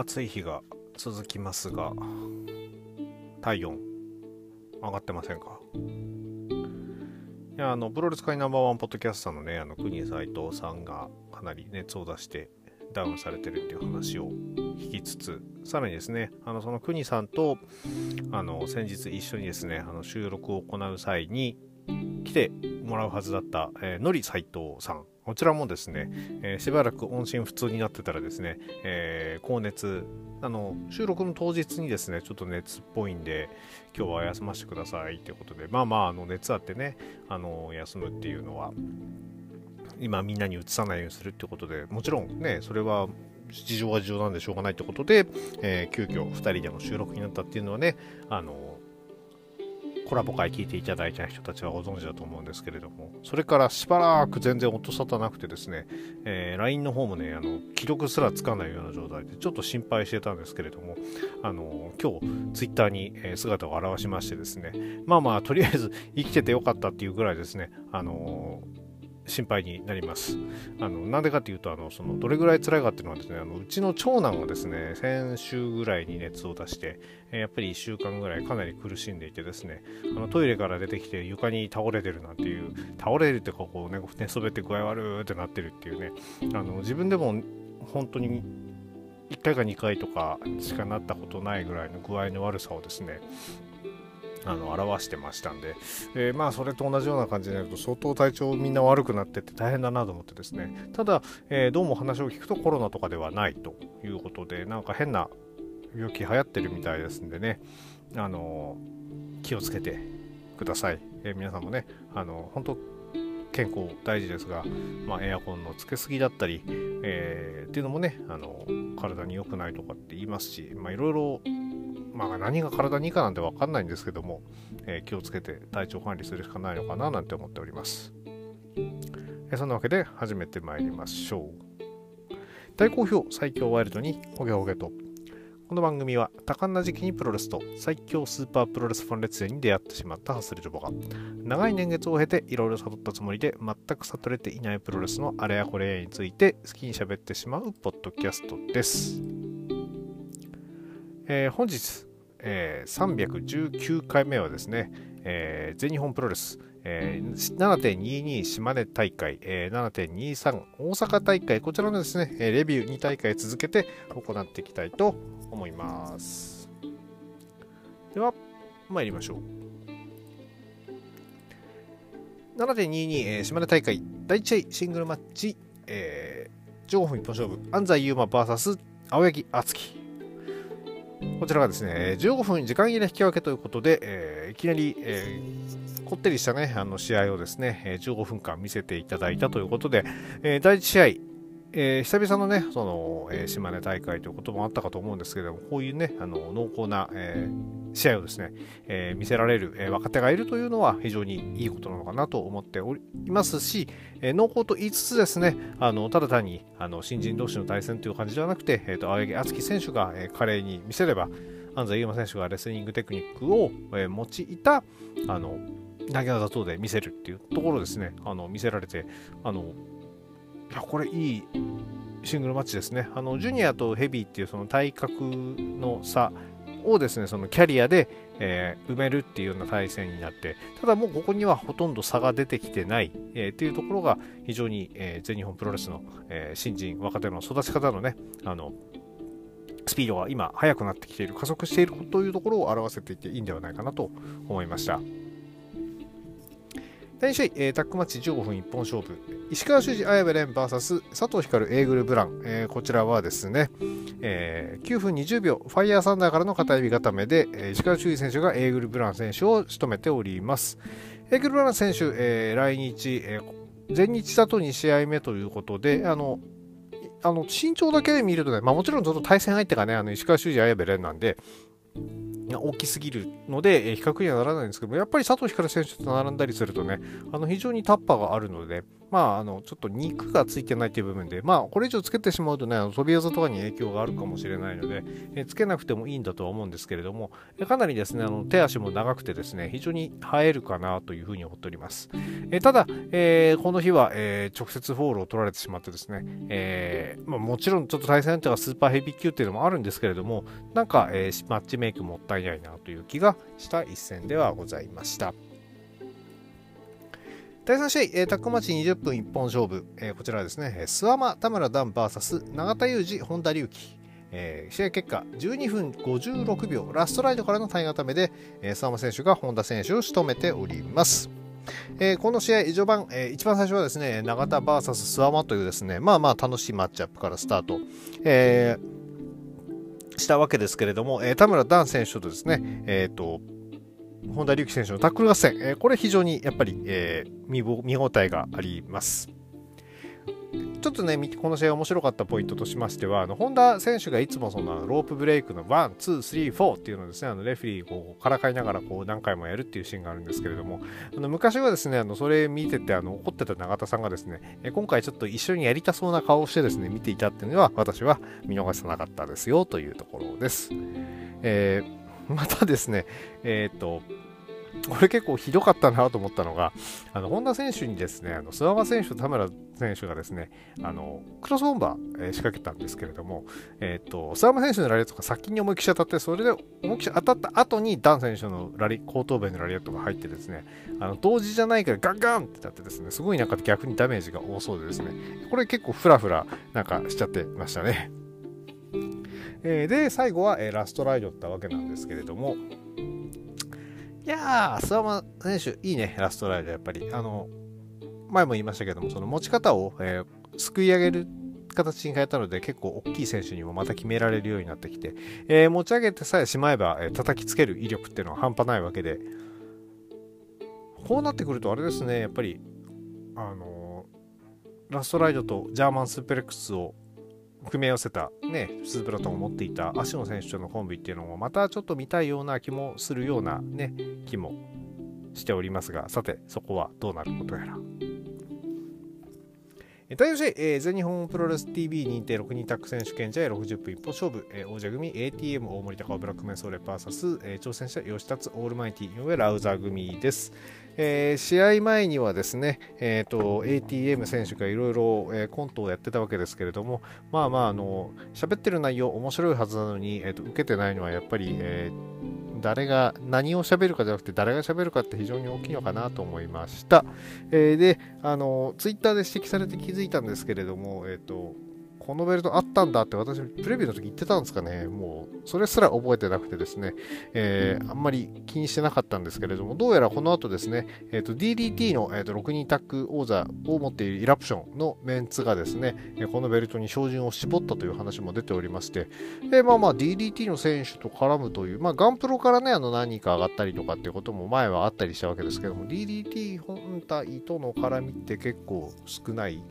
暑い日が続きますが体温上がってませんか？いやあのプロレス界ナンバーワンポッドキャスターのねあの国斎藤さんがかなり熱を出してダウンされてるっていう話を聞きつつさらにですねあのその国さんとあの先日一緒にですねあの収録を行う際に来てもらうはずだった、えー、のり斎藤さんこちらもですね、えー、しばらく音信不通になってたらですね、えー、高熱、あの、収録の当日にですね、ちょっと熱っぽいんで、今日は休ませてくださいってことで、まあまあ、あの、熱あってね、あの、休むっていうのは、今みんなにうつさないようにするってことで、もちろんね、それは事情は事情なんでしょうがないってことで、えー、急遽2人での収録になったっていうのはね、あの、コラボ会聞いていただいた人たちはご存知だと思うんですけれども、それからしばらく全然音沙汰なくてですね、えー、LINE の方もね、あの、記録すらつかないような状態で、ちょっと心配してたんですけれども、あの、今日、Twitter に姿を現しましてですね、まあまあ、とりあえず生きててよかったっていうぐらいですね、あの心配になります。あのなんでかっていうとあのそのどれぐらい辛いかっていうのはですねあのうちの長男がですね先週ぐらいに熱を出して、えやっぱり1週間ぐらいかなり苦しんでいてですねあのトイレから出てきて床に倒れてるなんていう倒れるっていうかこうね寝そべって具合悪ってなってるっていうねあの自分でも本当に1回か2回とかしかなったことないぐらいの具合の悪さをですねあの表してましたんで、えー、まあそれと同じような感じになると相当体調みんな悪くなってって大変だなと思ってですね。ただ、えー、どうも話を聞くとコロナとかではないということでなんか変な病気流行ってるみたいですんでね。あの気をつけてください、えー、皆さんもねあの本当健康大事ですが、まあ、エアコンのつけすぎだったり、えー、っていうのもねあの体に良くないとかって言いますし、まあ、いろいろまあ、何が体にいいかなんて分かんないんですけども、えー、気をつけて体調管理するしかないのかななんて思っております。えー、そんなわけで始めてまいりましょう。大好評最強ワイルドにホゲホゲと。この番組は多感な時期にプロレスと最強スーパープロレスファン列伝に出会ってしまったハスレジョボが長い年月を経ていろいろ悟ったつもりで全く悟れていないプロレスのあれやこれやについて好きに喋ってしまうポッドキャストです。えー、本日えー、319回目はですね、えー、全日本プロレス、えー、7.22島根大会、えー、7.23大阪大会、こちらのですね、レビュー2大会続けて行っていきたいと思います。では、参りましょう。7.22、えー、島根大会第1試合シングルマッチ、えー、15分一本勝負、安西優真 VS 青柳敦樹。こちらがですね、15分時間切れ引き分けということで、えー、いきなり、えー、こってりしたね、あの試合をですね、15分間見せていただいたということで、えー、第1試合、えー、久々のね、その、えー、島根大会ということもあったかと思うんですけども、こういうね、あの濃厚な、えー、試合をですね、え見せられる、え若手がいるというのは非常にいいことなのかなと思っておりますし、え濃厚と言いつつですね、あのただ単にあの新人同士の対戦という感じではなくて、えーと、青柳敦樹選手が、え華麗に見せれば、安西優真選手がレスリングテクニックを、え用いたあの投げ技等で見せるっていうところですね、あの見せられて、あのいやこれいいシングルマッチですね。あのジュニアとヘビーっていうその体格の差をですね、そのキャリアで、えー、埋めるっていうような対戦になって、ただもうここにはほとんど差が出てきてない、えー、っていうところが非常に、えー、全日本プロレスの、え、新人、若手の育ち方のね、あの、スピードが今速くなってきている、加速しているというところを表せていていいんではないかなと思いました。第2試合、えー、タックマッチ15分一本勝負。石川修司綾部蓮 VS 佐藤光エーグルブラン。えー、こちらはですね、えー、9分20秒、ファイヤーサンダーからの片指固めで、えー、石川修司選手がエーグルブラン選手を仕留めております。エーグルブラン選手、えー、来日、えー、全日だと2試合目ということで、あの、あの身長だけで見るとね、まあ、もちろんずっと対戦相手がね、あの石川修司綾部蓮なんで、大きすぎるので、え比較にはならないんですけども、やっぱり佐藤光選手と並んだりするとね、あの非常にタッパーがあるので、まあ、あの、ちょっと肉がついてないという部分で、まあ、これ以上つけてしまうとね、あの飛び技とかに影響があるかもしれないので、えつけなくてもいいんだとは思うんですけれども、かなりですね、あの手足も長くてですね、非常に映えるかなというふうに思っております。えただ、えー、この日は、えー、直接フォールを取られてしまってですね、えー、まあ、もちろんちょっと対戦相手がスーパーヘビー級っていうのもあるんですけれども、なんか、えマッチメイクもったいないなという気がした一戦ではございました。第3試合、えー、タックマッチ20分一本勝負、えー、こちらはですね、諏訪間田村段 VS 永田裕二本田隆起、えー、試合結果12分56秒。ラストライドからの体固めで、えー、諏訪間選手が本田選手を仕留めております。えー、この試合、序盤、えー、一番最初はですね、永田 VS 諏訪間というですね、まあまあ楽しいマッチアップからスタート、えー、したわけですけれども、えー、田村段選手とですね、えっ、ー、と、本田隆起選手のタックル合戦、えー、これ非常にやっぱり、えー、見見応えがあります。ちょっとね、この試合面白かったポイントとしましては、あの本田選手がいつもそのロープブレイクの1、2、3、4っていうのをですね、あのレフェリーをからかいながらこう何回もやるっていうシーンがあるんですけれども、あの昔はですね、あのそれ見ててあの怒ってた永田さんがですね、今回ちょっと一緒にやりたそうな顔をしてですね、見ていたっていうのは私は見逃さなかったですよというところです。えー、またですね、えっ、ー、と、これ結構ひどかったなと思ったのが、あの本田選手にですね、あの諏訪間選手と田村選手がですね、あのクロスボンバー、えー、仕掛けたんですけれども、えっ、ー、と、諏訪間選手のラリアットが先に思いっきし当たって、それで思いっきし当たった後にダン選手のラリ後頭部のラリアットが入ってですね、あの同時じゃないからガンガンってなってですね、すごいなんか逆にダメージが多そうでですね、これ結構フラフラなんかしちゃってましたね。えー、で、最後は、えー、ラストライドだったわけなんですけれども、いやー、諏訪間選手、いいね、ラストライド、やっぱり。あの、前も言いましたけども、その持ち方を、えー、すくい上げる形に変えたので、結構大きい選手にもまた決められるようになってきて、えー、持ち上げてさえしまえば、えー、叩きつける威力っていうのは半端ないわけで、こうなってくると、あれですね、やっぱり、あのラストライドとジャーマンスープレックスを組み合わせた、ね、スープラトンを持っていた足野選手とのコンビっていうのもまたちょっと見たいような気もするような、ね、気もしておりますがさてそこはどうなることやら。第4試合、えー、全日本プロレス TV 認定6人タッグ選手権試合60分一本勝負、えー、王者組 ATM 大森高尾ブラックメンソーレ VS、えー、挑戦者吉達オールマイティ井上ラウザー組です。えー、試合前にはですね、えーと、ATM 選手がいろいろコントをやってたわけですけれども、まあまあ、あの喋ってる内容、面白いはずなのに、えーと、受けてないのはやっぱり、えー、誰が何を喋るかじゃなくて誰が喋るかって非常に大きいのかなと思いました。えー、で、あのツイッターで指摘されて気づいたんですけれども、えっ、ー、とこのベルトあったんだって私、プレビューの時言ってたんですかね。もう、それすら覚えてなくてですね、えー、あんまり気にしてなかったんですけれども、どうやらこの後ですね、えーと、DDT の、えーと、6人タッグ王座を持っているイラプションのメンツがですね、このベルトに照準を絞ったという話も出ておりまして、でまあまあ DDT の選手と絡むという、まあガンプロからね、あの何人か上がったりとかっていうことも前はあったりしたわけですけども、DDT 本体との絡みって結構少ない。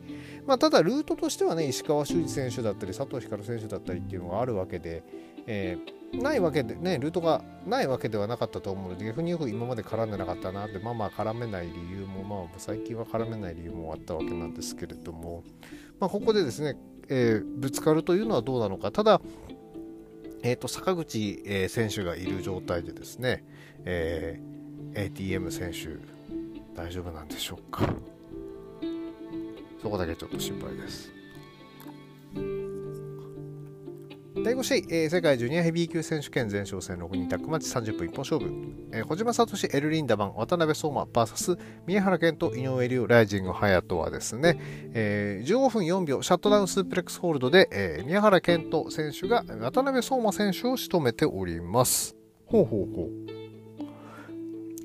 まあ、ただルートとしてはね、石川修司選手だったり、佐藤光選手だったりっていうのがあるわけで、えー、ないわけでね、ルートがないわけではなかったと思うので、逆によく今まで絡んでなかったなって、まあまあ絡めない理由も、まあ最近は絡めない理由もあったわけなんですけれども、まあ、ここでですね、えー、ぶつかるというのはどうなのか、ただ、えーと、坂口、えー、選手がいる状態でですね、えー、ATM 選手、大丈夫なんでしょうか。そこだけちょっと心配です。第5試合、えー、世界ジュニアヘビー級選手権前哨戦6人タッグマッチ30分一本勝負、えー、小島聡エルリンダマン渡辺相馬 VS 宮原健と井上亮ライジング隼人はですね、えー、15分4秒シャットダウンスープレックスホールドで、えー、宮原健人選手が渡辺相馬選手を仕留めております。ほうほうほう。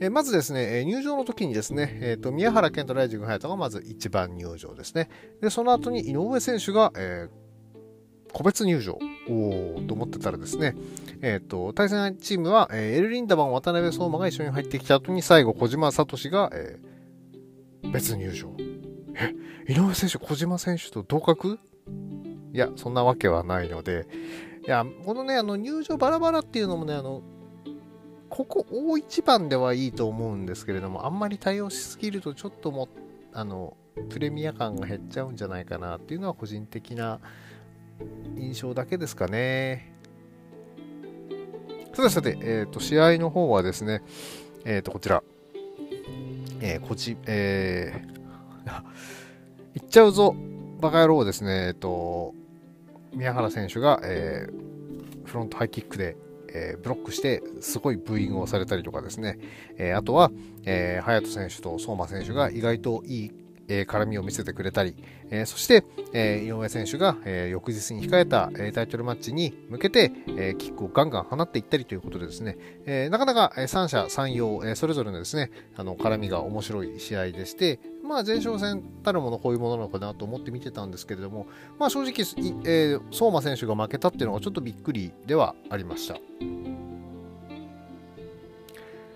えまずですね、入場の時にですね、えーと、宮原健とライジング隼人がまず一番入場ですね。で、その後に井上選手が、えー、個別入場おと思ってたらですね、えーと、対戦チームは、えー、エルリンダマン渡辺相馬が一緒に入ってきた後に最後小島聡が、えー、別入場。え、井上選手、小島選手と同格？いや、そんなわけはないので、いや、このね、あの入場バラバラっていうのもね、あのここ大一番ではいいと思うんですけれども、あんまり対応しすぎるとちょっともあのプレミア感が減っちゃうんじゃないかなっていうのは個人的な印象だけですかね。さてさて、えーと、試合の方はですね、えー、とこちら、えー、こち、えー、いっちゃうぞ、バカ野郎ですね、え、ー、と、宮原選手が、えー、フロントハイキックで、えー、ブロックしてすごいブーイングをされたりとかですね、えー、あとは、えー、隼人選手と相馬選手が意外といいえー、絡みを見せてくれたり、えー、そして、えー、井上選手が、え翌日に控えた、えタイトルマッチに向けて、えキックをガンガン放っていったりということでですね、えなかなか、え三者三様、えそれぞれのですね、あの絡みが面白い試合でして、まあ、前哨戦たるものこういうものなのかなと思って見てたんですけれども、まあ、正直、え相馬選手が負けたっていうのがちょっとびっくりではありました。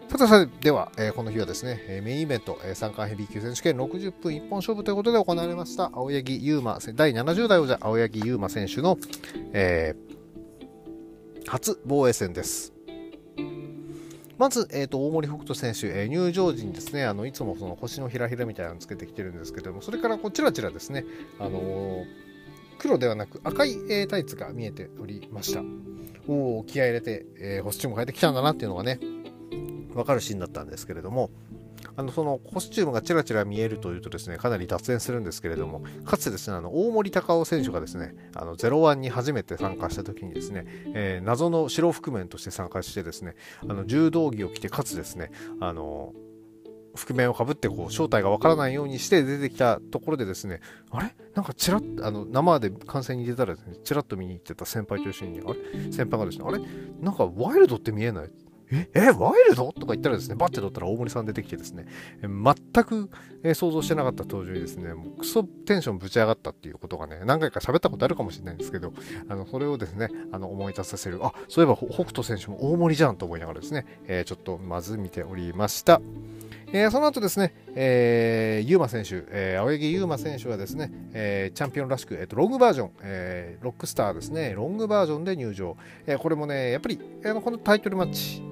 さてさて、では、えー、この日はですね、えー、メインイベント、えー、三冠ヘビー級選手権60分一本勝負ということで行われました、青柳優馬、第70代王者、青柳優馬選手の、えー、初防衛戦です。まず、えーと、大森北斗選手、えー、入場時にですねあのいつもその星のひらひらみたいなのつけてきてるんですけどもそれからこちらちらですね、あのー、黒ではなく赤い、えー、タイツが見えておりました。おお気合入れて、えー、星チーム変えてきたんだなっていうのがね分かるシーンだったんですけれども、あのそのコスチュームがちらちら見えるというとですね、かなり脱線するんですけれども、かつてですね、あの大森隆夫選手がですね、あの01に初めて参加した時にですね、えー、謎の白覆面として参加してですね、あの柔道着を着て、かつですね、あの覆面をかぶってこう正体がわからないようにして出てきたところでですね、あれ？なんかちらっあの生で観戦に出たらですね、ちらっと見に行ってた先輩と一緒に、あれ？先輩がですね、あれ？なんかワイルドって見えない？え、え、ワイルド？とか言ったらですね、バッて取ったら大森さん出てきてですね、全く、想像してなかった登場にですね、もうクソテンションぶち上がったっていうことがね、何回か喋ったことあるかもしれないんですけど、あの、それをですね、あの、思い出させる、あ、そういえば北斗選手も大森じゃんと思いながらですね、えー、ちょっとまず見ておりました。えー、その後ですね、えー、ユーマ選手、えー、青柳ユーマ選手はですね、えー、チャンピオンらしく、えーと、ロングバージョン、えー、ロックスターですね、ロングバージョンで入場。えー、これもね、やっぱり、あのこのタイトルマッチ、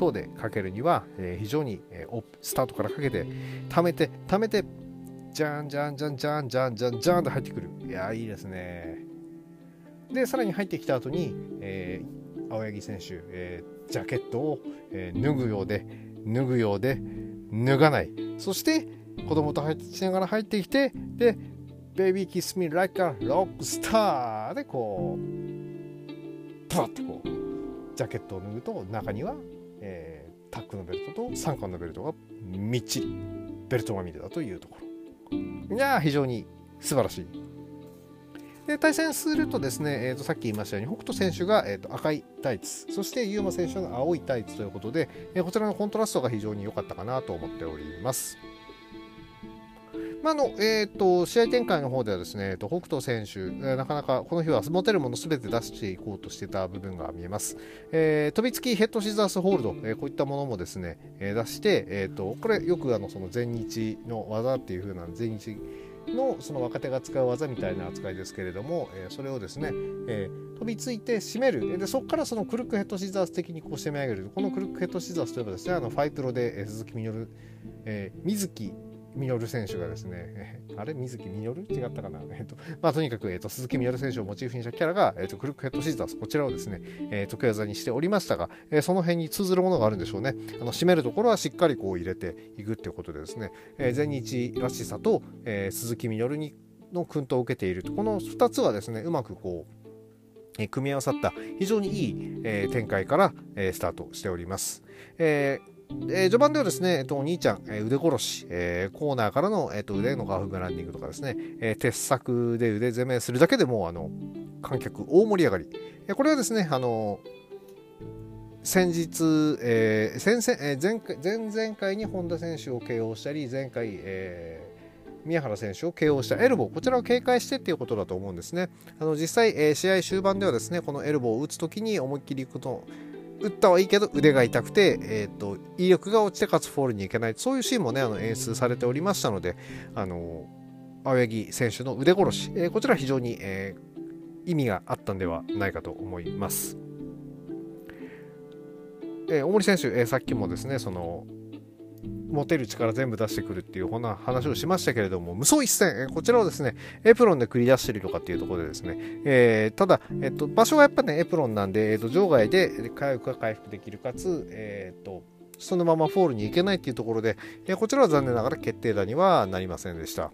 等でかけるには、えー、非常に、えー、スタートからかけて貯めて貯めてじゃんじゃんじゃんじゃんじゃんじゃんじゃんと入ってくる。いやいいですね。でさらに入ってきた後に、えー、青柳選手、えー、ジャケットを、えー、脱ぐようで脱ぐようで脱がない。そして子供と入ってしながら入ってきてで「ベイビーキスミライカロックスター」でこうパッてこうジャケットを脱ぐと中にはえー、タックのベルトと三冠のベルトがみっちりベルトが見れたというところ。いや非常に素晴らしい。で対戦するとですね、えー、とさっき言いましたように北斗選手が、えー、と赤いタイツそしてユーマ選手が青いタイツということで、えー、こちらのコントラストが非常に良かったかなと思っております。まあのえーと、試合展開の方ではですね、えーと、北斗選手、えー、なかなかこの日は持てるものすべて出していこうとしてた部分が見えます。えー、飛びつきヘッドシザースホールド、えー、こういったものもですね、え出して、えーと、これよくあのその全日の技っていう風な全日のその若手が使う技みたいな扱いですけれども、えー、それをですね、えー、飛びついて締めるでそこからそのクルックヘッドシザース的にこう締め上げるこのクルックヘッドシザースといえばですねあのファイプロで、えー、鈴木みのる、えー、水木ミノル選手がですね、あれ？水木ミノル違ったかな？えっ、と、まあ、とにかく、えっ、と、鈴木ミノル選手をモチーフにしたキャラが、えっ、と、クルックヘッドシーザー、こちらをですね、えー、得意技にしておりましたが、えその辺に通ずるものがあるんでしょうね。あの、締めるところはしっかりこう入れていくっていうことでですね、え全日らしさと、え鈴木ミノルにの薫陶を受けていると。この2つはですね、うまくこう、え組み合わさった非常にいい、え展開から、えスタートしております。えーえー、序盤ではですね、えっと、お兄ちゃん、えー、腕殺し、えー、コーナーからの、えっと、腕のガーフブランディングとかですね、え鉄柵で腕攻めするだけでもあの観客大盛り上がり、えこれはですね、あの先日、え先々え前前々回に本田選手を KO したり、前回、え宮原選手を KO したエルボー、こちらを警戒してっていうことだと思うんですね。あの実際、え試合終盤ではですね、このエルボーを打つときに思いっきり行くと、打ったはいいけど腕が痛くて、えーと、威力が落ちてかつフォールに行けないそういうシーンもねあの演出されておりましたのであの青柳選手の腕殺し、えー、こちら非常に、えー、意味があったんではないかと思います。えー、大森選手、えー、さっきもですねその持てる力全部出してくるっていうこんな話をしましたけれども無双一戦、こちらをですねエプロンで繰り出してるとかっていうところでですね、えー、ただ、えっと、場所はやっぱねエプロンなんで、えっと、場外で回復が回復できるかつ、えっとそのままフォールに行けないっていうところで、えこちらは残念ながら決定打にはなりませんでした。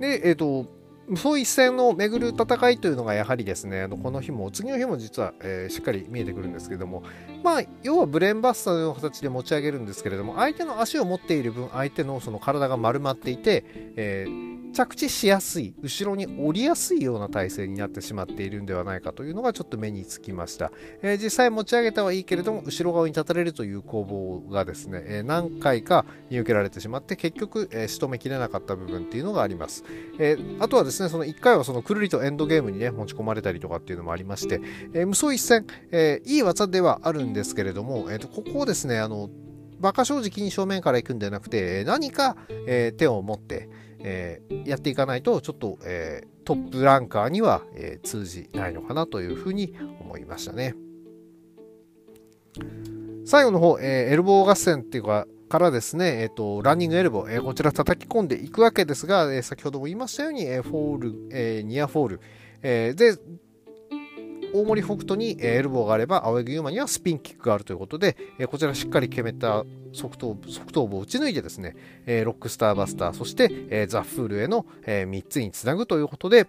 で、えっ、と、そう一戦を巡る戦いというのがやはりですね、この日も、次の日も実は、えー、しっかり見えてくるんですけども、まあ、要はブレーンバスターのような形で持ち上げるんですけれども、相手の足を持っている分、相手のその体が丸まっていて、えー着地しやすい後ろに降りやすいような体勢になってしまっているんではないかというのがちょっと目につきました、えー、実際持ち上げたはいいけれども後ろ側に立たれるという攻防がですね、えー、何回か見受けられてしまって結局、えー、仕留めきれなかった部分っていうのがあります、えあとはですねその1回はそのくるりとエンドゲームにね持ち込まれたりとかっていうのもありまして、え無双一戦、えいい技ではあるんですけれども、えー、とここをですねあの馬鹿正直に正面から行くんではなくて何か、え手を持って、えー、やっていかないとちょっと、えー、トップランカーには、えー、通じないのかなというふうに思いましたね。最後の方、えエルボー合戦っていうか、からですね、えっ、と、ランニングエルボー、えこちら叩き込んでいくわけですが、え先ほども言いましたように、えフォール、えニアフォール、えで、大森北斗にエルボーがあれば、青柳優馬にはスピンキックがあるということで、こちらしっかり決めた側頭側頭部を打ち抜いてですね、ロックスターバスター、そしてザ・フールへの3つにつなぐということで、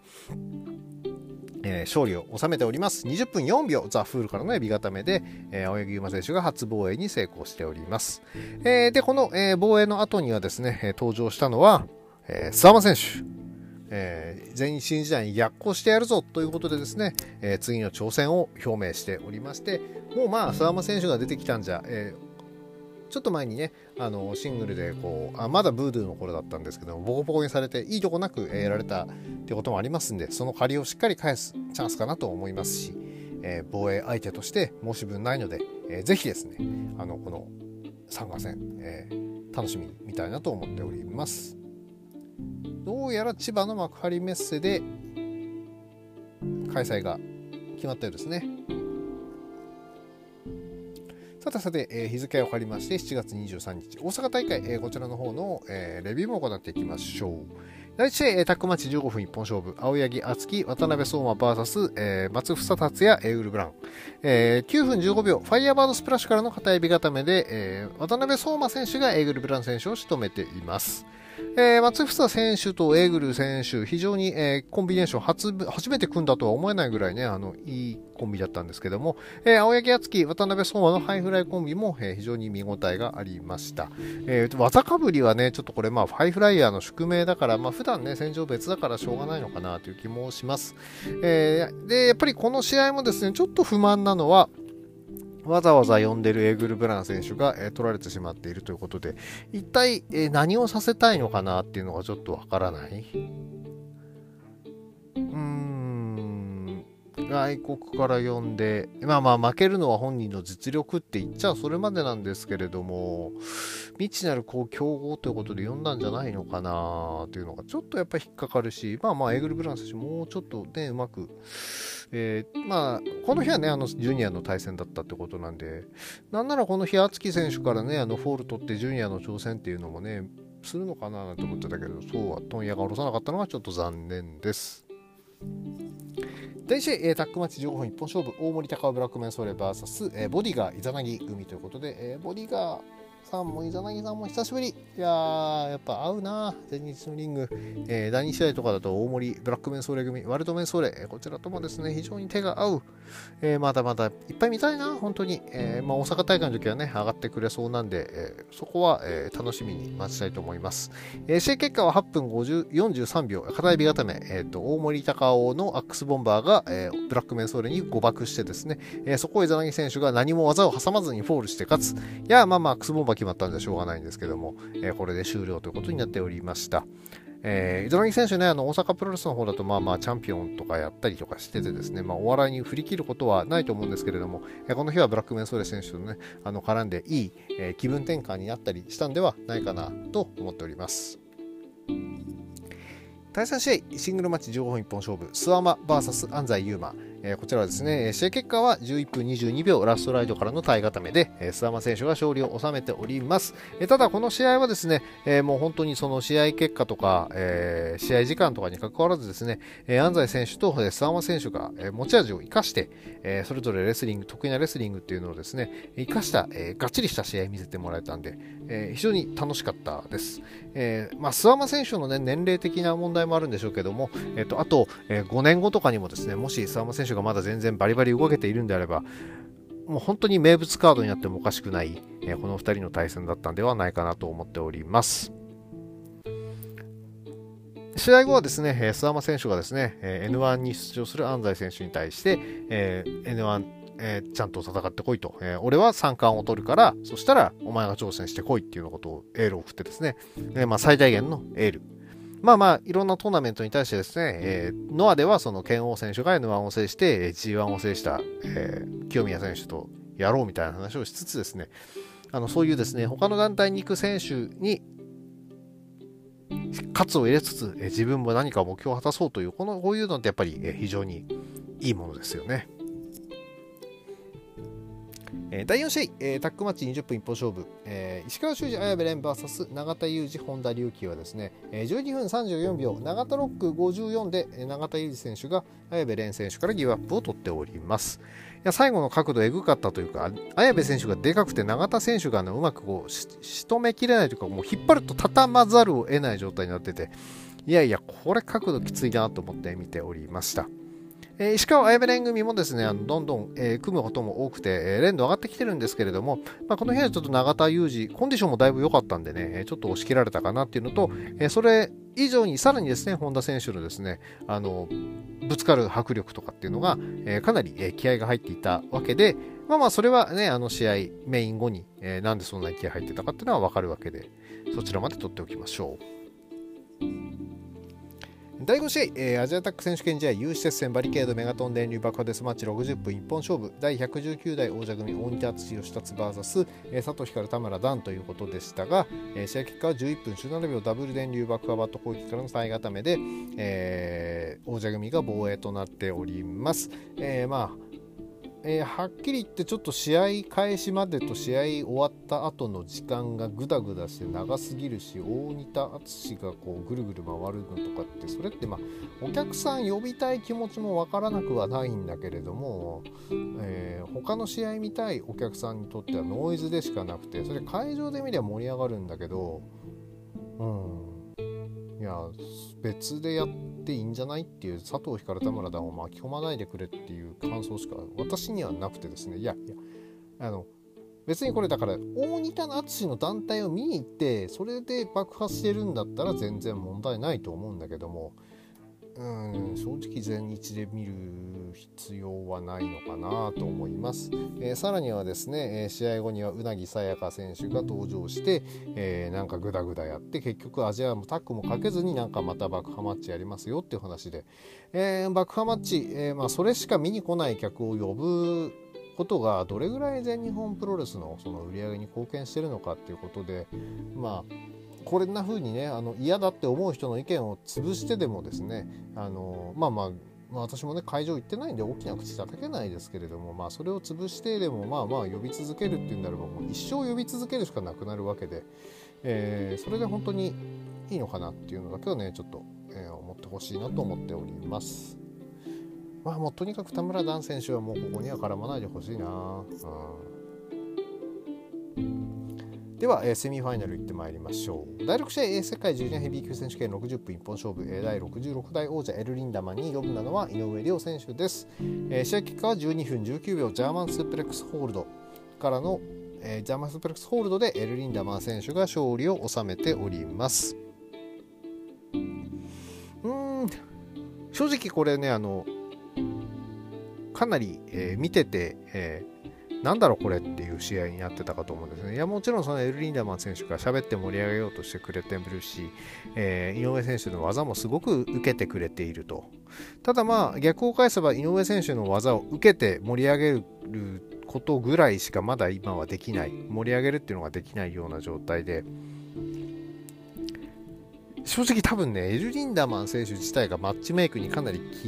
勝利を収めております。20分4秒、ザ・フールからのエビ固めで、青柳優馬選手が初防衛に成功しております。で、この、防衛の後にはですね、登場したのは、えー、諏訪間選手。えー、全日時代に逆行してやるぞということでですね、えー、次の挑戦を表明しておりまして、もうまあ、沢間選手が出てきたんじゃ、えー、ちょっと前にね、あのシングルでこうあ、まだブードゥーの頃だったんですけどボコボコにされて、いいとこなくやられたってこともありますんで、その借りをしっかり返すチャンスかなと思いますし、えー、防衛相手として申し分ないので、えー、ぜひですね、あのこの参加戦、えー、楽しみに見たいなと思っております。どうやら千葉の幕張メッセで開催が決まったようですね。さてさて、えー、日付を借りまして7月23日大阪大会、えー、こちらの方の、えー、レビューも行っていきましょう。第1試合、えー、タックマッチ15分一本勝負、青柳敦樹、渡辺相馬 VS、えー、松房達也、エウルブラン、えー。9分15秒、ファイヤーバードスプラッシュからの片エビ固めで、えー、渡辺壮馬選手がエグルブラン選手を仕留めています。えー、松房選手とエグル選手、非常に、えー、コンビネーション初、初めて組んだとは思えないぐらいね、あの、いいコンビだったんですけども、えー、青柳亮生、渡辺壮馬のハイフライコンビも、えー、非常に見応えがありました。えー、技かぶりはね、ちょっとこれ、まあ、ハイフライヤーの宿命だから、まあ、普段ね、戦場別だからしょうがないのかなという気もします。えー、で、やっぱりこの試合もですね、ちょっと不満なのは、わざわざ呼んでるエーグル・ブラン選手が、えー、取られてしまっているということで、一体、えー、何をさせたいのかなっていうのがちょっとわからない。うーん、外国から呼んで、まあまあ負けるのは本人の実力って言っちゃそれまでなんですけれども、未知なるこう競合ということで呼んだんじゃないのかなっていうのがちょっとやっぱ引っかかるし、まあまあエーグル・ブラン選手もうちょっとね、うまく、えー、まあ、この日はね、あの、ジュニアの対戦だったってことなんで、なんならこの日、亮生選手からね、あの、フォール取ってジュニアの挑戦っていうのもね、するのかなと思ってたけど、そうは問屋が下ろさなかったのがちょっと残念です。第1試合、えー、タッグマッチ15分一本勝負、大森隆男ブラックメンソーレ VS、えー、ボディガーイザナギ組ということで、えー、ボディガーさんもイザナギさんも久しぶり。いやー、やっぱ合うな、全日のリング。えー、第2試合とかだと大森、ブラックメンソーレ組、ワイルドメンソーレ、こちらともですね、非常に手が合う。えー、まだまだいっぱい見たいな、本当に。えー、まあ、大阪大会の時はね、上がってくれそうなんで、えー、そこは、えー、楽しみに待ちたいと思います。えー、試合結果は8分50 43秒、片エビ固め、えーと、大森隆男のアックスボンバーが、えー、ブラックメンソーレに誤爆してですね、えー、そこをイザナギ選手が何も技を挟まずにフォールして勝つ。いや、まあまあ、アックスボンバー決まったんでしょうがないんですけども、えー、これで終了ということになっておりました。えー、イドラギ選手ね、あの大阪プロレスの方だと、まあまあ、チャンピオンとかやったりとかしててですね、まあ、お笑いに振り切ることはないと思うんですけれども、えー、この日はブラックメンソーレ選手とね、あの絡んでいい、えー、気分転換になったりしたんではないかなと思っております。第3試合、シングルマッチ15分一本勝負、諏訪間 VS 安西優馬。えー、こちらはですね、試合結果は11分22秒ラストライドからの体固めで、えー、須山選手が勝利を収めております。えー、ただこの試合はですね、えー、もう本当にその試合結果とか、えー、試合時間とかに関わらずですね、えー、安西選手と須山選手が、えー、持ち味を生かして、えー、それぞれレスリング、得意なレスリングっていうのをですね、生かした、えー、がっちりした試合見せてもらえたんで、えー、非常に楽しかったです。えー、まあ、諏訪間選手の、ね、年齢的な問題もあるんでしょうけども、えーと、あと、えー、5年後とかにもですねもし諏訪間選手手がまだ全然バリバリ動けているんであればもう本当に名物カードになってもおかしくない、え、この2人の対戦だったんではないかなと思っております。試合後はですね、諏訪間選手がですね、N1 に出場する安西選手に対して、え、N1 えー、ちゃんと戦ってこいと、えー、俺は三冠を取るから、そしたらお前が挑戦してこいっていうようなことをエールを送ってですね、えー、まあ、最大限のエール。まあまあ、いろんなトーナメントに対してですね、えー、ノアではその剣王選手が N1 を制して、G1 を制した、えー、清宮選手とやろうみたいな話をしつつですね、あのそういうですね、他の団体に行く選手に喝を入れつつ、えー、自分も何か目標を果たそうという、このこういうのってやっぱり、えー、非常にいいものですよね。えー、第4試合、えー、タックマッチ20分一本勝負、えー、石川修司綾部蓮 VS 永田裕二本田隆起はですね、えー、12分34秒永田ロック54で永田裕二選手が綾部蓮選手からギブアップを取っております。いや最後の角度えぐかったというか綾部選手がでかくて永田選手が、ね、うまくこうし仕留めきれないというかもう引っ張ると畳まざるを得ない状態になってていやいやこれ角度きついなと思って見ておりました。えー、石川綾部連組もですね、あのどんどん、えー、組むことも多くて、えー、連動上がってきてるんですけれども、まあ、この日はちょっと永田裕二、コンディションもだいぶ良かったんでね、ちょっと押し切られたかなっていうのと、え、それ以上にさらにですね、本田選手のですね、あの、ぶつかる迫力とかっていうのが、え、かなり、え、気合が入っていたわけで、まあまあ、それはね、あの試合、メイン後に、え、なんでそんなに気合入ってたかっていうのはわかるわけで、そちらまで取っておきましょう。第5試合、えー、アジアタック選手権試合有志鉄線バリケードメガトン電流爆破デスマッチ60分一本勝負第119代王者組大仁田敦義達 VS、えー、佐藤光田村段ということでしたが、えー、試合結果は11分17秒ダブル電流爆破バット攻撃からの再固めで、えー、王者組が防衛となっております。えー、まあえー、はっきり言ってちょっと試合開始までと試合終わった後の時間がぐだぐだして長すぎるし大仁田淳がこうぐるぐる回るのとかってそれってまあお客さん呼びたい気持ちもわからなくはないんだけれども、えー、他の試合見たいお客さんにとってはノイズでしかなくてそれ会場で見れば盛り上がるんだけどうん。いや別でやっでいいんじゃない？っていう佐藤光田村団を巻き込まないでくれっていう感想しか私にはなくてですね。いやいやあの別にこれだから大仁田の淳の団体を見に行ってそれで爆破してるんだったら全然問題ないと思うんだけどもん正直全日で見る必要はないのかなと思います、えー、さらにはですね、え、試合後にはうなぎさやか選手が登場して、えー、なんかグダグダやって結局アジアもタッグもかけずになんかまた爆破マッチやりますよっていう話で、えー、爆破マッチ、えまあ、それしか見に来ない客を呼ぶことがどれぐらい全日本プロレスのその売り上げに貢献してるのかっていうことでまあこんな風にねあの嫌だって思う人の意見を潰してでもですねあのまあまあ、私もね会場行ってないんで大きな口叩けないですけれども、まあ、それを潰してでもまあまあ呼び続けるっていうんであればもう一生呼び続けるしかなくなるわけで、えー、それで本当にいいのかなっていうのだけはねちょっと、えー、思ってほしいなと思っております。まあもうとにかく田村段選手はもうここには絡まないでほしいな。うんでは、えー、セミファイナル行ってまいりましょう。第6試合、えー、世界ジュニアヘビー級選手権60分一本勝負、えー、第66代王者エルリンダマンに挑んだのは井上亮選手です。えー、試合結果は12分19秒ジャーマンスープレックスホールドからの、えー、ジャーマンスープレックスホールドでエルリンダマン選手が勝利を収めております。うん正直これねあのかなり、えー、見てて、えーなんだろうこれっていう試合になってたかと思うんですね。いやもちろんそのエル・リンダマン選手が喋って盛り上げようとしてくれてるし、えー、井上選手の技もすごく受けてくれていると。ただまあ逆を返せば井上選手の技を受けて盛り上げることぐらいしかまだ今はできない。盛り上げるっていうのができないような状態で。正直多分ね、エル・リンダマン選手自体がマッチメイクにかなり気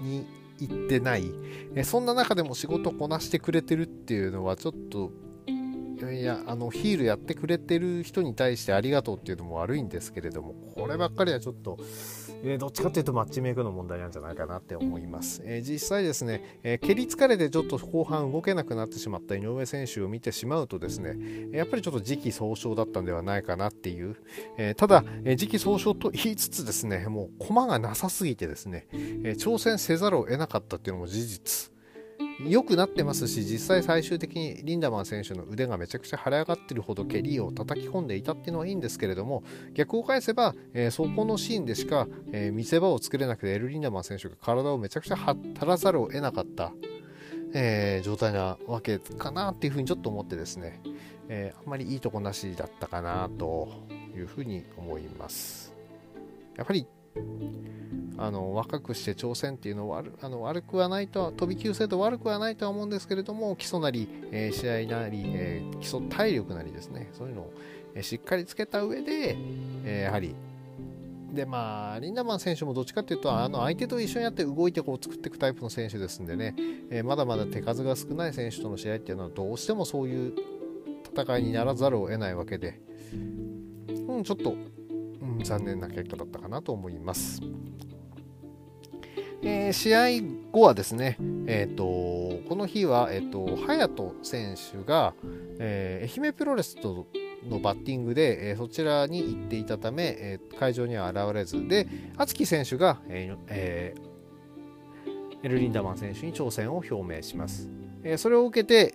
に行ってない、えそんな中でも仕事をこなしてくれてるっていうのはちょっといやあのヒールやってくれてる人に対してありがとうっていうのも悪いんですけれどもこればっかりはちょっと、え、どっちかっていうとマッチメイクの問題なんじゃないかなって思います、え、実際ですね、え、蹴り疲れてちょっと後半動けなくなってしまった井上選手を見てしまうとですねやっぱりちょっと時期尚早だったんではないかなっていう、えただ、え時期尚早と言いつつですねもう駒がなさすぎてですね、え挑戦せざるを得なかったっていうのも事実。良くなってますし実際最終的にリンダマン選手の腕がめちゃくちゃ腫れ上がってるほど蹴りを叩き込んでいたっていうのはいいんですけれども逆を返せば、えー、そこのシーンでしか、えー、見せ場を作れなくてエル・リンダマン選手が体をめちゃくちゃ張らざるを得なかった、えー、状態なわけかなっていうふうにちょっと思ってですね、えあんまりいいとこなしだったかなというふうに思います。やっぱりあの若くして挑戦っていうのはあの悪くはないとは飛び級制度悪くはないとは思うんですけれども基礎なり、えー、試合なり、えー、基礎体力なりですねそういうのを、えー、しっかりつけた上で、えやはりでまあリンダマン選手もどっちかっていうとあの相手と一緒にやって動いてこう作っていくタイプの選手ですんでね、えまだまだ手数が少ない選手との試合っていうのはどうしてもそういう戦いにならざるを得ないわけで、うん、ちょっと、残念な結果だったかなと思います。えー、試合後はですね、えーと、この日は、えーと、隼人選手が、えー、愛媛プロレスとのバッティングで、えー、そちらに行っていたため、えー、会場には現れずで敦貴選手が、えーえー、エル・リンダマン選手に挑戦を表明します、えー、それを受けて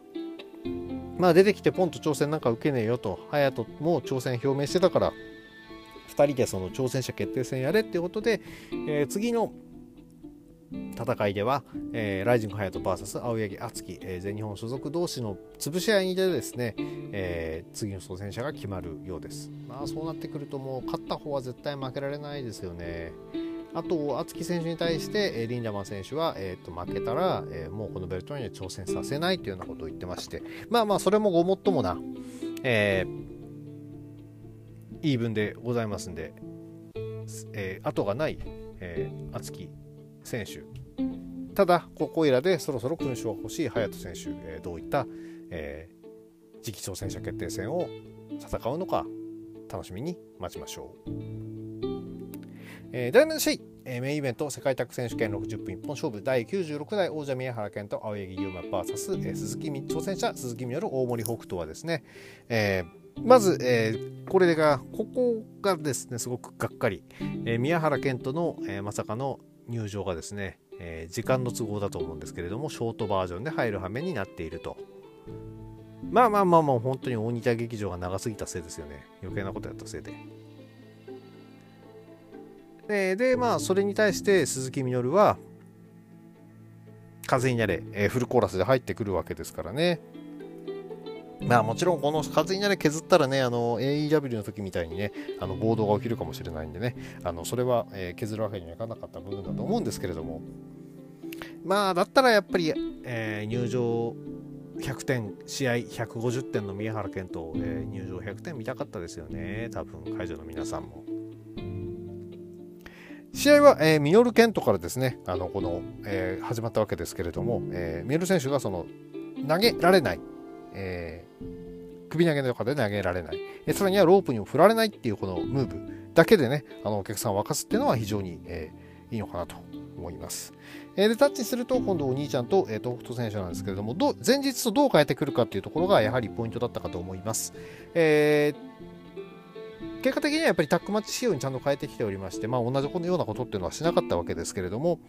まあ出てきてポンと挑戦なんか受けねえよと隼人も挑戦表明してたから2人でその挑戦者決定戦やれっていうことで、えー、次の戦いでは、えー、ライジング隼人 VS 青柳敦樹、えー、全日本所属同士の潰し合いでですね、えー、次の当選者が決まるようです。まあそうなってくるともう勝った方は絶対負けられないですよね。あと、敦樹選手に対して、えー、リンダマン選手は、えーと、負けたら、えー、もうこのベルトには挑戦させないというようなことを言ってまして、まあまあ、それもごもっともな、えー、言い分でございますんで、えー、後がない、えー、敦樹選手。ただここいらでそろそろ勲章が欲しい隼人選手、えー、どういった、えー、次期挑戦者決定戦を戦うのか楽しみに待ちましょう、えー、第7試合、えー、メインイベント世界タッグ選手権60分一本勝負。第96代王者宮原健と青柳優馬 VS、えー、鈴木挑戦者鈴木みのる大森北斗はですね、えーまず、えー、これが、ここがですね、すごくがっかり。えー、宮原健人の、えー、まさかの入場がですね、えー、時間の都合だと思うんですけれども、ショートバージョンで入る羽目になっていると。まあまあまあまあ、本当に大仁田劇場が長すぎたせいですよね。余計なことやったせいで。で、でまあ、それに対して鈴木みのるは、風になれ、えー、フルコーラスで入ってくるわけですからね。まあもちろんこの風になれ削ったらね、あの AEW の時みたいにね、あの暴動が起きるかもしれないんでね、あのそれは、えー、削るわけにはいかなかった部分だと思うんですけれども、まあだったらやっぱり、えー、入場100点、試合150点の宮原健人、えー、入場100点見たかったですよね、多分会場の皆さんも。試合は、えー、ミノル・ケントからですね、あのこの、えー、始まったわけですけれども、えー、ミノル選手がその投げられない、えー、首投げとかで投げられない、えさらにはロープにも振られないっていうこのムーブだけでね、あのお客さんを沸かすっていうのは非常に、えー、いいのかなと思います。えー、でタッチすると今度お兄ちゃんと,、えー、東北選手なんですけれどもど前日とどう変えてくるかっていうところがやはりポイントだったかと思います。えー結果的にはやっぱりタックマッチ仕様にちゃんと変えてきておりまして、まあ、同じようなことっていうのはしなかったわけですけれども、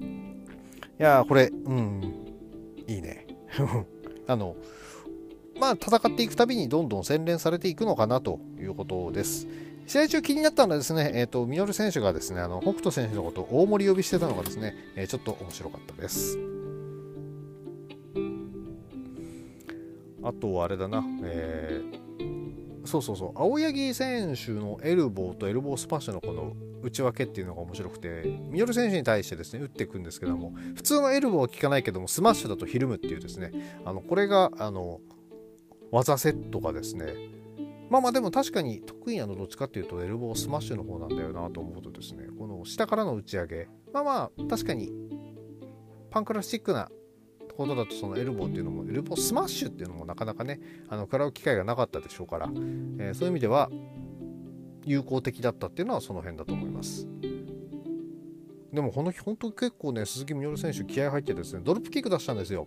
いやこれ、うん、いいね。あの、まあ、戦っていくたびにどんどん洗練されていくのかなということです。試合中気になったのはですね、えっ、ー、と、ミノル選手がですね、あの、北斗選手のことを大森呼びしてたのがですね、えー、ちょっと面白かったです。あとはあれだな、えー、そうそうそう、青柳選手のエルボーとエルボースマッシュのこの内訳っていうのが面白くて、ミノル選手に対してですね、打っていくんですけども、普通のエルボーは効かないけども、スマッシュだとひるむっていうですね、あのこれが、あの、技セットがですねまあまあでも確かに得意なのどっちかっていうとエルボースマッシュの方なんだよなと思うとですねこの下からの打ち上げ。まあまあ確かにパンクラシックなことだとそのエルボーっていうのもエルボースマッシュっていうのもなかなかねあの食らう機会がなかったでしょうから、えー、そういう意味では有効的だったっていうのはその辺だと思います。でもこの日本当結構ね鈴木みのる選手気合入ってですねドロップキック出したんですよ。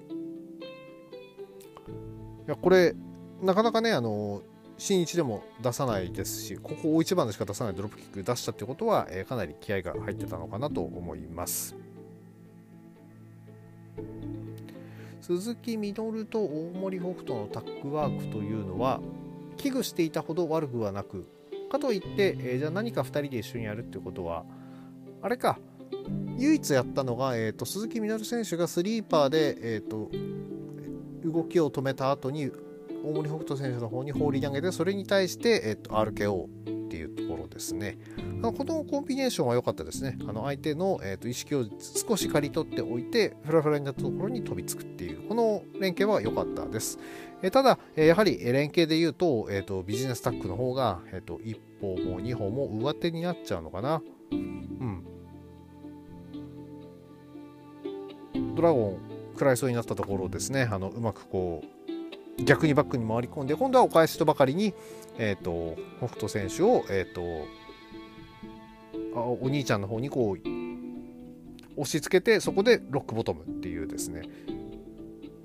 いやこれなかなかねあの新一でも出さないですしここ大一番でしか出さないドロップキック出したってことは、え、かなり気合が入ってたのかなと思います。鈴木みのると大森北斗のタッグワークというのは危惧していたほど悪くはなくかといって、えー、じゃあ何か2人で一緒にやるってことはあれか唯一やったのが、えーと、鈴木みのる選手がスリーパーで、えーと動きを止めた後に大森北斗選手の方に放り投げてそれに対して、えっと、RKO っていうところですね。あのこのコンビネーションは良かったですね。あの相手の、えっと、意識を少し刈り取っておいてフラフラになったところに飛びつくっていうこの連携は良かったです。えただ、えやはり連携で言うと,、えーと、ビジネスタックの方が、えーと、1歩も2歩も上手になっちゃうのかな。うん。ドラゴン食らいそうになったところをですね。あのうまくこう逆にバックに回り込んで今度はお返しとばかりに、えーと、北斗選手を、えーと、あお兄ちゃんの方にこう押し付けてそこでロックボトムっていうですね。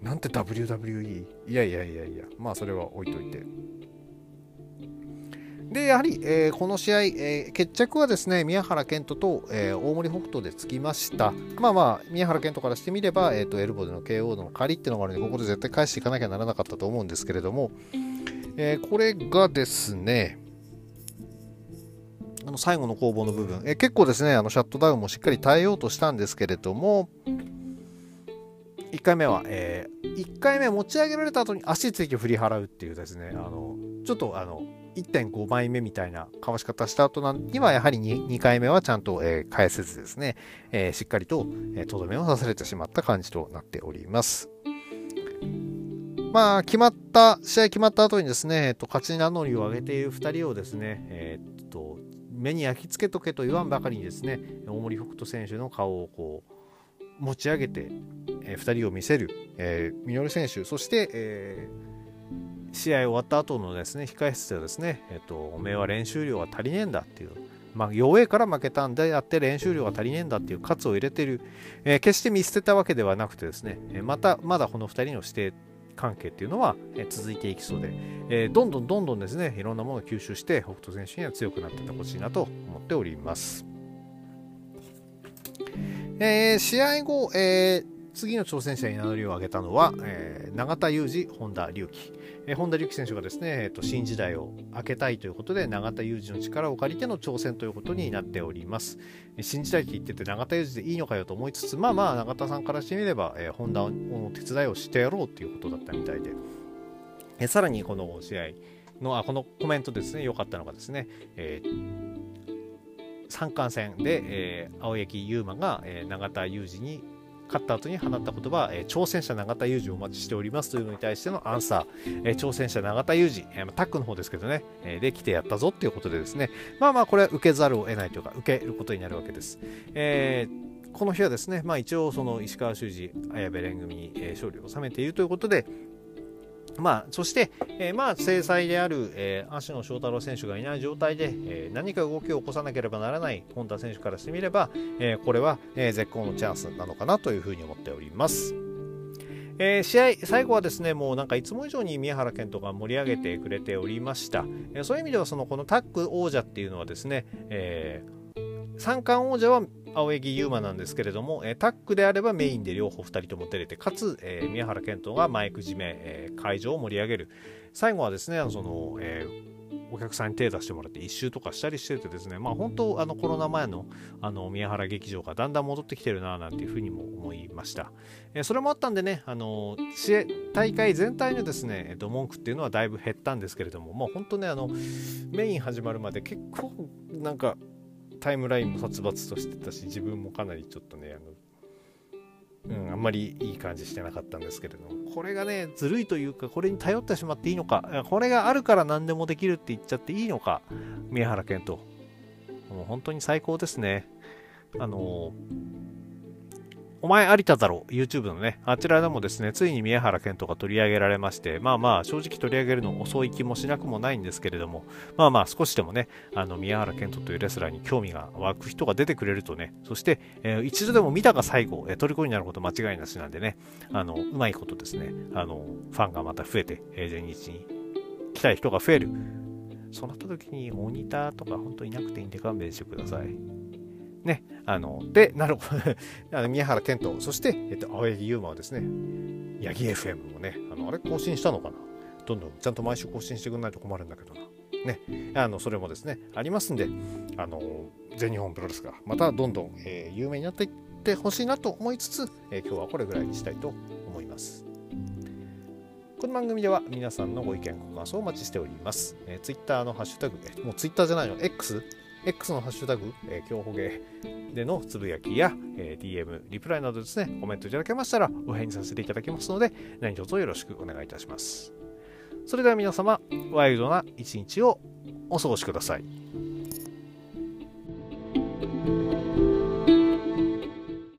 なんて WWE いやいやいやいや。まあそれは置いといて。で、やはり、えー、この試合、えー、決着はですね、宮原健人と、えー、大森北斗でつきました。まあまあ、宮原健人からしてみれば、えーと、エルボでの KO の借りっていうのがあるので、ここで絶対返していかなきゃならなかったと思うんですけれども、えこれがですね、あの最後の攻防の部分、え結構ですね、あのシャットダウンもしっかり耐えようとしたんですけれども、1回目は、えー、1回目持ち上げられた後に足ついて振り払うっていうですね、あのちょっとあの1.5枚目みたいなかわし方した後にはやはり 2, 2回目はちゃんと、えー、返せずですね、えー、しっかりととど、めを刺されてしまった感じとなっております。まあ、決まった、試合決まった後にですね、えっと、勝ち名乗りを上げている2人をですね、えー、っと、目に焼き付けとけと言わんばかりにですね、大森北斗選手の顔をこう、持ち上げて、えー、2人を見せる、えー、ミノル選手、そして、えー、試合終わった後のですね、控え室でですね、えっと、おめえは練習量が足りねえんだっていう、まあ、弱えから負けたんであって練習量が足りねえんだっていう喝を入れてる、えー、決して見捨てたわけではなくてですね、えまた、まだこの2人の指定関係っていうのは、え続いていきそうで、えー、どんどんどんどんですね、いろんなものを吸収して、北斗選手には強くなっていってほしいなと思っております。えー、試合後、えー、次の挑戦者に名乗りを上げたのは、えー、永田裕二、本田隆起。えー、本田隆起選手がですね、えーと、新時代を明けたいということで、永田裕二の力を借りての挑戦ということになっております。新時代って言ってて、永田裕二でいいのかよと思いつつ、まあまあ、永田さんからしてみれば、えー、本田の手伝いをしてやろうということだったみたいで、えー、さらにこの試合の、あこのコメントですね、良かったのがですね、えー三冠戦で、えー、青柳優馬が、えー、永田裕二に勝った後に放った言葉、え、挑戦者永田裕二をお待ちしておりますというのに対してのアンサー、え、挑戦者永田裕二、えー、タックの方ですけどね、え、で来てやったぞっていうことでですね、まあまあこれは受けざるを得ないというか、受けることになるわけです。えー、この日はですね、まあ、一応その石川修司、綾部連組に、勝利を収めているということで、まあ、そして、えー、まあ、制裁である、えー、足野翔太郎選手がいない状態で、えー、何か動きを起こさなければならない本田選手からしてみれば、えこれは、え絶好のチャンスなのかなというふうに思っております。えー、試合、最後はですね、もうなんかいつも以上に宮原健人が盛り上げてくれておりました。えー、そういう意味では、そのこのタッグ王者っていうのはですね、えー、三冠王者は青柳優馬なんですけれども、えタックであればメインで両方2人とも出れて、かつ、えー、宮原健人がマイク締め、えー、会場を盛り上げる。最後はですね、その、えーお客さんに手出してもらって一周とかしたりしててですね、まあ本当、あのコロナ前のあの宮原劇場がだんだん戻ってきてるななんていうふうにも思いました。えー、それもあったんでね、あの試合大会全体のですね、えっと、文句っていうのはだいぶ減ったんですけれども、もう本当ね、あのメイン始まるまで結構なんかタイムラインも殺伐としてたし自分もかなりちょっとねあの、うん、あんまりいい感じしてなかったんですけれども。これがねずるいというかこれに頼ってしまっていいのかこれがあるから何でもできるって言っちゃっていいのか宮原健人。もう本当に最高ですね。あのお前有田だろ YouTube のね、あちらでもですね、ついに宮原健人が取り上げられまして、まあまあ、正直取り上げるの遅い気もしなくもないんですけれども、まあまあ、少しでもね、あの、宮原健人というレスラーに興味が湧く人が出てくれるとね、そして、えー、一度でも見たが最後、えー、虜になること間違いなしなんでね、あの、うまいことですね、あの、ファンがまた増えて、えー、全日に来たい人が増える。そうなった時に、モニターとか本当いなくていいんで勘弁してください。ね、あの、で、なるほど、あの宮原健人、そして、えっと、青柳優馬はですね、八木 FM もね、あの、あれ更新したのかなどんどんちゃんと毎週更新してくんないと困るんだけどな。ね、あの、それもですね、ありますんで、あの、全日本プロレスがまたどんどん、えー、有名になっていってほしいなと思いつつ、えー、今日はこれぐらいにしたいと思います。この番組では皆さんのご意見、ご感想をお待ちしております。えー、Twitter のハッシュタグ、えもう Twitter じゃないの、X X のハッシュタグ、えー、競歩芸でのつぶやきや、えー、DM、リプライなどですね、コメントいただけましたらお返事させていただきますので、何卒よろしくお願いいたします。それでは皆様、ワイルドな一日をお過ごしください。